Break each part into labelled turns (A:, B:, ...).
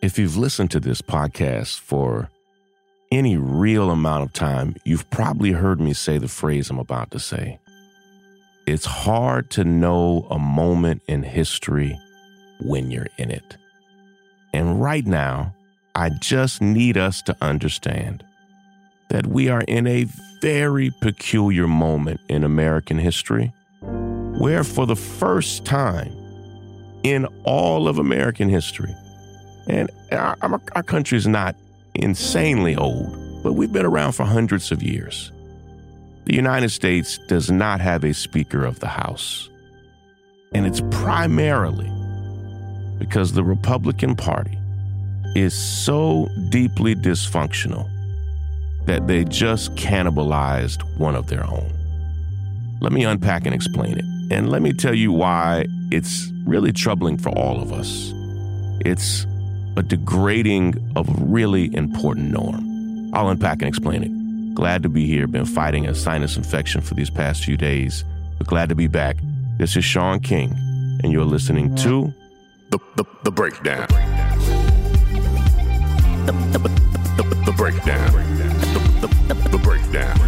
A: If you've listened to this podcast for any real amount of time, you've probably heard me say the phrase I'm about to say. It's hard to know a moment in history when you're in it. And right now, I just need us to understand that we are in a very peculiar moment in American history where, for the first time in all of American history, and our, our country is not insanely old, but we've been around for hundreds of years. The United States does not have a Speaker of the House. And it's primarily because the Republican Party is so deeply dysfunctional that they just cannibalized one of their own. Let me unpack and explain it. And let me tell you why it's really troubling for all of us. It's a degrading of a really important norm. I'll unpack and explain it. Glad to be here. Been fighting a sinus infection for these past few days, but glad to be back. This is Shaun King, and you're listening to
B: The, the, the Breakdown. The, the, the, the Breakdown. The, the, the, the Breakdown.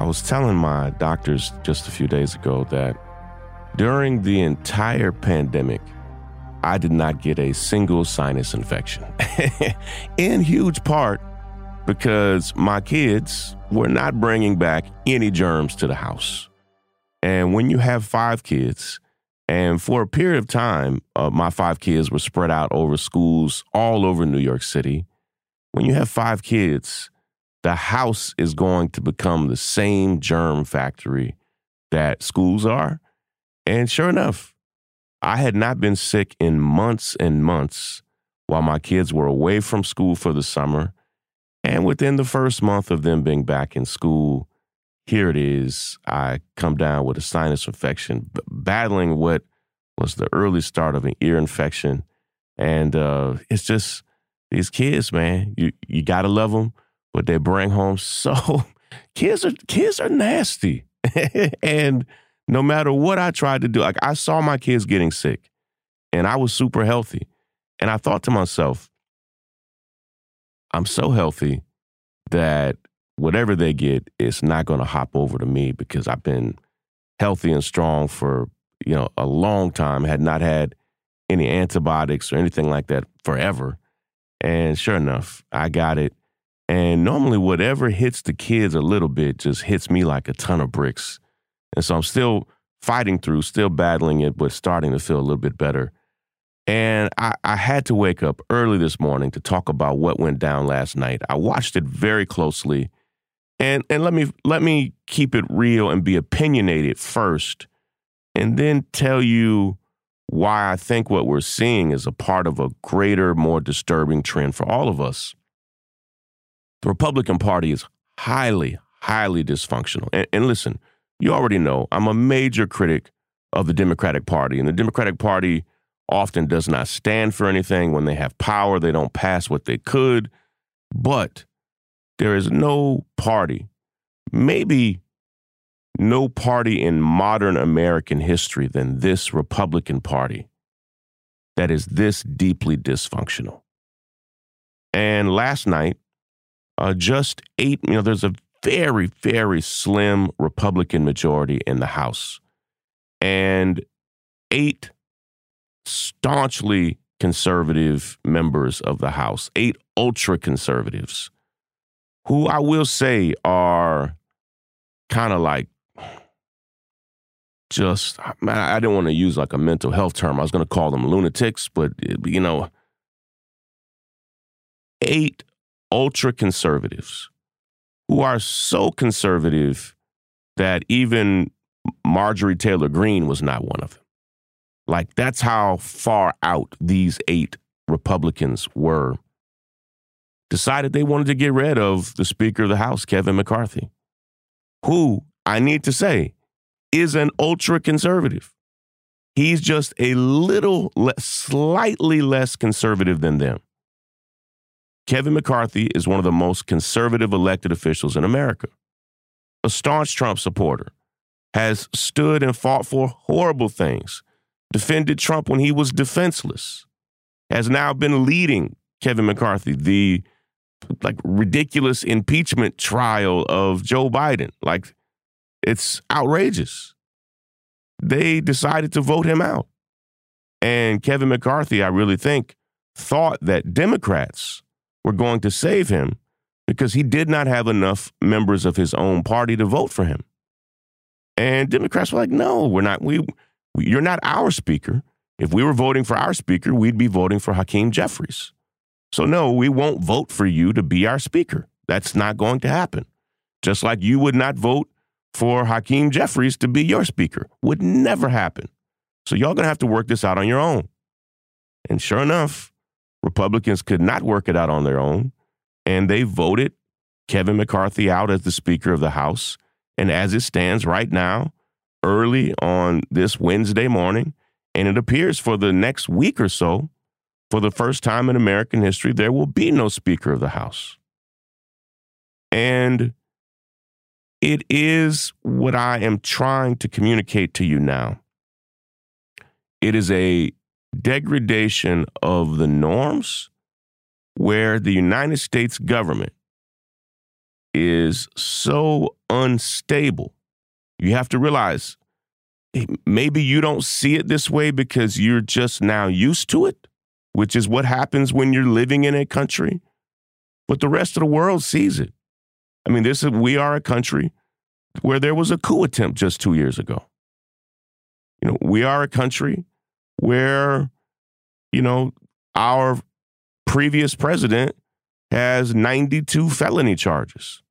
A: I was telling my doctors just a few days ago that during the entire pandemic, I did not get a single sinus infection. in huge part because my kids were not bringing back any germs to the house. And when you have five kids, and for a period of time, uh, my five kids were spread out over schools all over New York City. When you have five kids, the house is going to become the same germ factory that schools are. And sure enough, I had not been sick in months and months while my kids were away from school for the summer. And within the first month of them being back in school, here it is. I come down with a sinus infection, battling what was the early start of an ear infection. And uh, it's just these kids, man. You you gotta love them, but they bring home so kids are kids are nasty. and no matter what I tried to do, like I saw my kids getting sick, and I was super healthy, and I thought to myself, I'm so healthy that whatever they get, it's not going to hop over to me because I've been healthy and strong for you know a long time. Had not had any antibiotics or anything like that forever, and sure enough, I got it. And normally, whatever hits the kids a little bit just hits me like a ton of bricks. And so I'm still fighting through, still battling it, but starting to feel a little bit better. And I, I, had to wake up early this morning to talk about what went down last night. I watched it very closely. And and let me let me keep it real and be opinionated first, and then tell you why I think what we're seeing is a part of a greater, more disturbing trend for all of us. The Republican Party is highly, highly dysfunctional. And, and listen, you already know I'm a major critic of the Democratic Party, and the Democratic Party often does not stand for anything. When they have power, they don't pass what they could. But there is no party, maybe no party in modern American history than this Republican Party that is this deeply dysfunctional. And last night, uh, just eight, you know, there's a very, very slim Republican majority in the House and eight staunchly conservative members of the House, eight ultra conservatives, who I will say are kind of like just, man, I didn't want to use like a mental health term. I was going to call them lunatics, but, you know, eight ultra conservatives who are so conservative that even Marjorie Taylor Greene was not one of them. Like, that's how far out these eight Republicans were. Decided they wanted to get rid of the Speaker of the House, Kevin McCarthy, who, I need to say, is an ultra conservative. He's just a little, slightly less conservative than them. Kevin McCarthy is one of the most conservative elected officials in America. A staunch Trump supporter, has stood and fought for horrible things, defended Trump when he was defenseless, has now been leading Kevin McCarthy, the like ridiculous impeachment trial of Joe Biden. Like it's outrageous. They decided to vote him out. And Kevin McCarthy, I really think, thought that Democrats were going to save him because he did not have enough members of his own party to vote for him. And Democrats were like, no, we're not. We, you're not our speaker. If we were voting for our speaker, we'd be voting for Hakeem Jeffries. So, no, we won't vote for you to be our speaker. That's not going to happen. Just like you would not vote for Hakeem Jeffries to be your speaker. Would never happen. So, y'all to have to work this out on your own. And sure enough, Republicans could not work it out on their own. And they voted Kevin McCarthy out as the Speaker of the House. And as it stands right now, early on this Wednesday morning, and it appears for the next week or so, for the first time in American history, there will be no Speaker of the House. And it is what I am trying to communicate to you now. It is a degradation of the norms where the United States government is so unstable. You have to realize maybe you don't see it this way because you're just now used to it, which is what happens when you're living in a country. But the rest of the world sees it. I mean, this is, we are a country where there was a coup attempt just two years ago. You know, we are a country where, you know, our previous president has 92 felony charges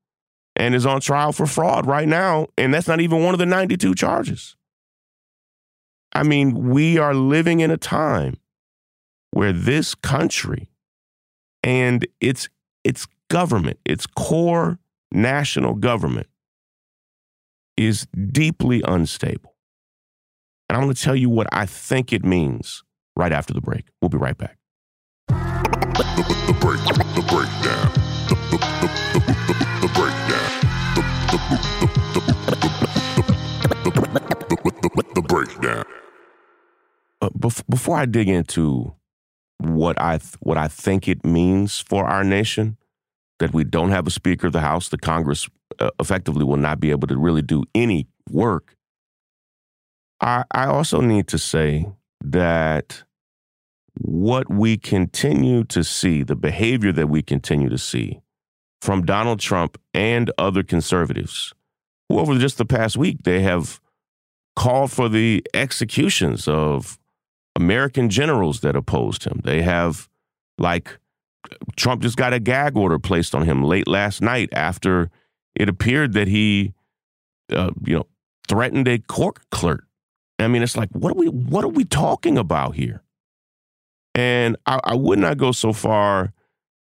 A: and is on trial for fraud right now. And that's not even one of the 92 charges. I mean, we are living in a time where this country and its its government, its core national government is deeply unstable. And I'm going to tell you what I think it means right after the break. We'll be right back.
B: The, the, break, the breakdown. The, breakdown. The, breakdown.
A: Uh, before I dig into what I th- what I think it means for our nation, that we don't have a Speaker of the House, the Congress uh, effectively will not be able to really do any work. I, I also need to say that what we continue to see, the behavior that we continue to see from Donald Trump and other conservatives, who over just the past week, they have called for the executions of American generals that opposed him. They have, like, Trump just got a gag order placed on him late last night after it appeared that he, uh, you know, threatened a court clerk. I mean, it's like, what are we, what are we talking about here? And I, I would not go so far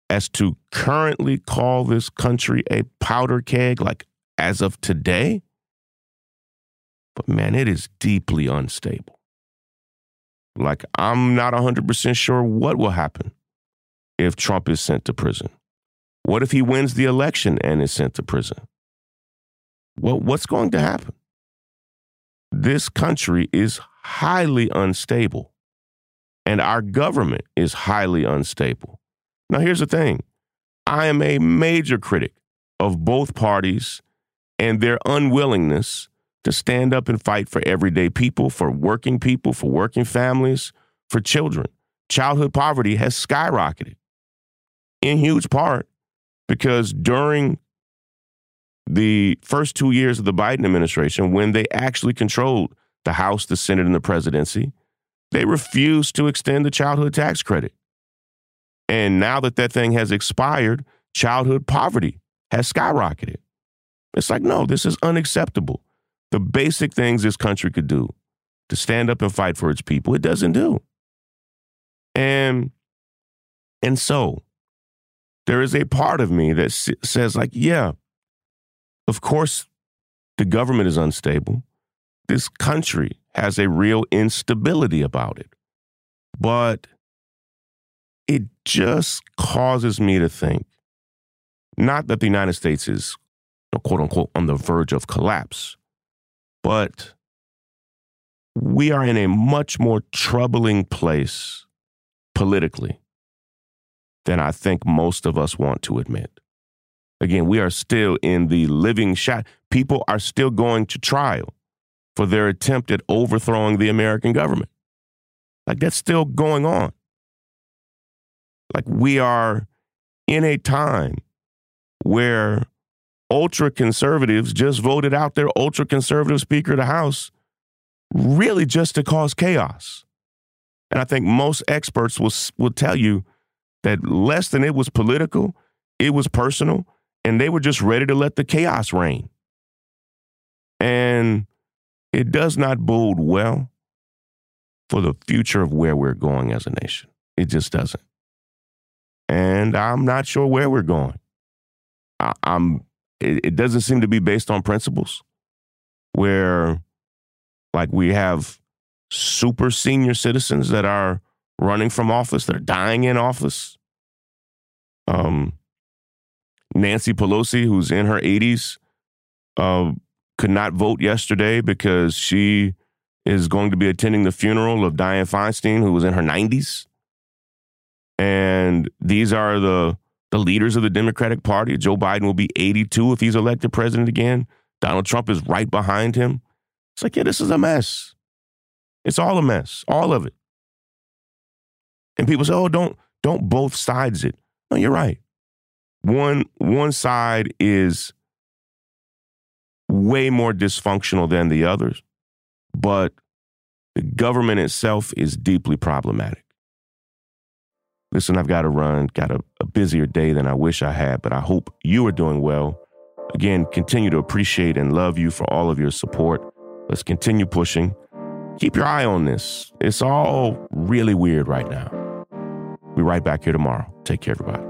A: as to currently call this country a powder keg, like as of today. But man, it is deeply unstable. Like, I'm not 100% sure what will happen if Trump is sent to prison. What if he wins the election and is sent to prison? Well, what's going to happen? This country is highly unstable and our government is highly unstable. Now, here's the thing I am a major critic of both parties and their unwillingness to stand up and fight for everyday people, for working people, for working families, for children. Childhood poverty has skyrocketed in huge part because during the first two years of the Biden administration, when they actually controlled the House, the Senate, and the presidency, they refused to extend the childhood tax credit. And now that that thing has expired, childhood poverty has skyrocketed. It's like, no, this is unacceptable. The basic things this country could do to stand up and fight for its people, it doesn't do. And and so there is a part of me that says like, yeah, of course the government is unstable. This country has a real instability about it. But it just causes me to think not that the United States is, quote unquote, on the verge of collapse, but we are in a much more troubling place politically than I think most of us want to admit. Again, we are still in the living shot. People are still going to trial for their attempt at overthrowing the American government. Like that's still going on. Like we are in a time where ultra conservatives just voted out their ultra conservative Speaker of the House really just to cause chaos. And I think most experts will, will tell you that less than it was political, it was personal, and they were just ready to let the chaos reign. And it does not bode well for the future of where we're going as a nation. It just doesn't. And I'm not sure where we're going. I, am it, it doesn't seem to be based on principles where like we have super senior citizens that are running from office, that are dying in office. Um, Nancy Pelosi, who's in her 80s, uh, could not vote yesterday because she is going to be attending the funeral of Dianne Feinstein, who was in her 90s. And these are the the leaders of the Democratic Party. Joe Biden will be 82 if he's elected president again. Donald Trump is right behind him. It's like, yeah, this is a mess. It's all a mess, all of it. And people say, "Oh, don't don't both sides it." No, you're right. One one side is way more dysfunctional than the others, but the government itself is deeply problematic. Listen, I've got to run, got a, a busier day than I wish I had, but I hope you are doing well. Again, continue to appreciate and love you for all of your support. Let's continue pushing. Keep your eye on this. It's all really weird right now. Be right back here tomorrow. Take care, everybody.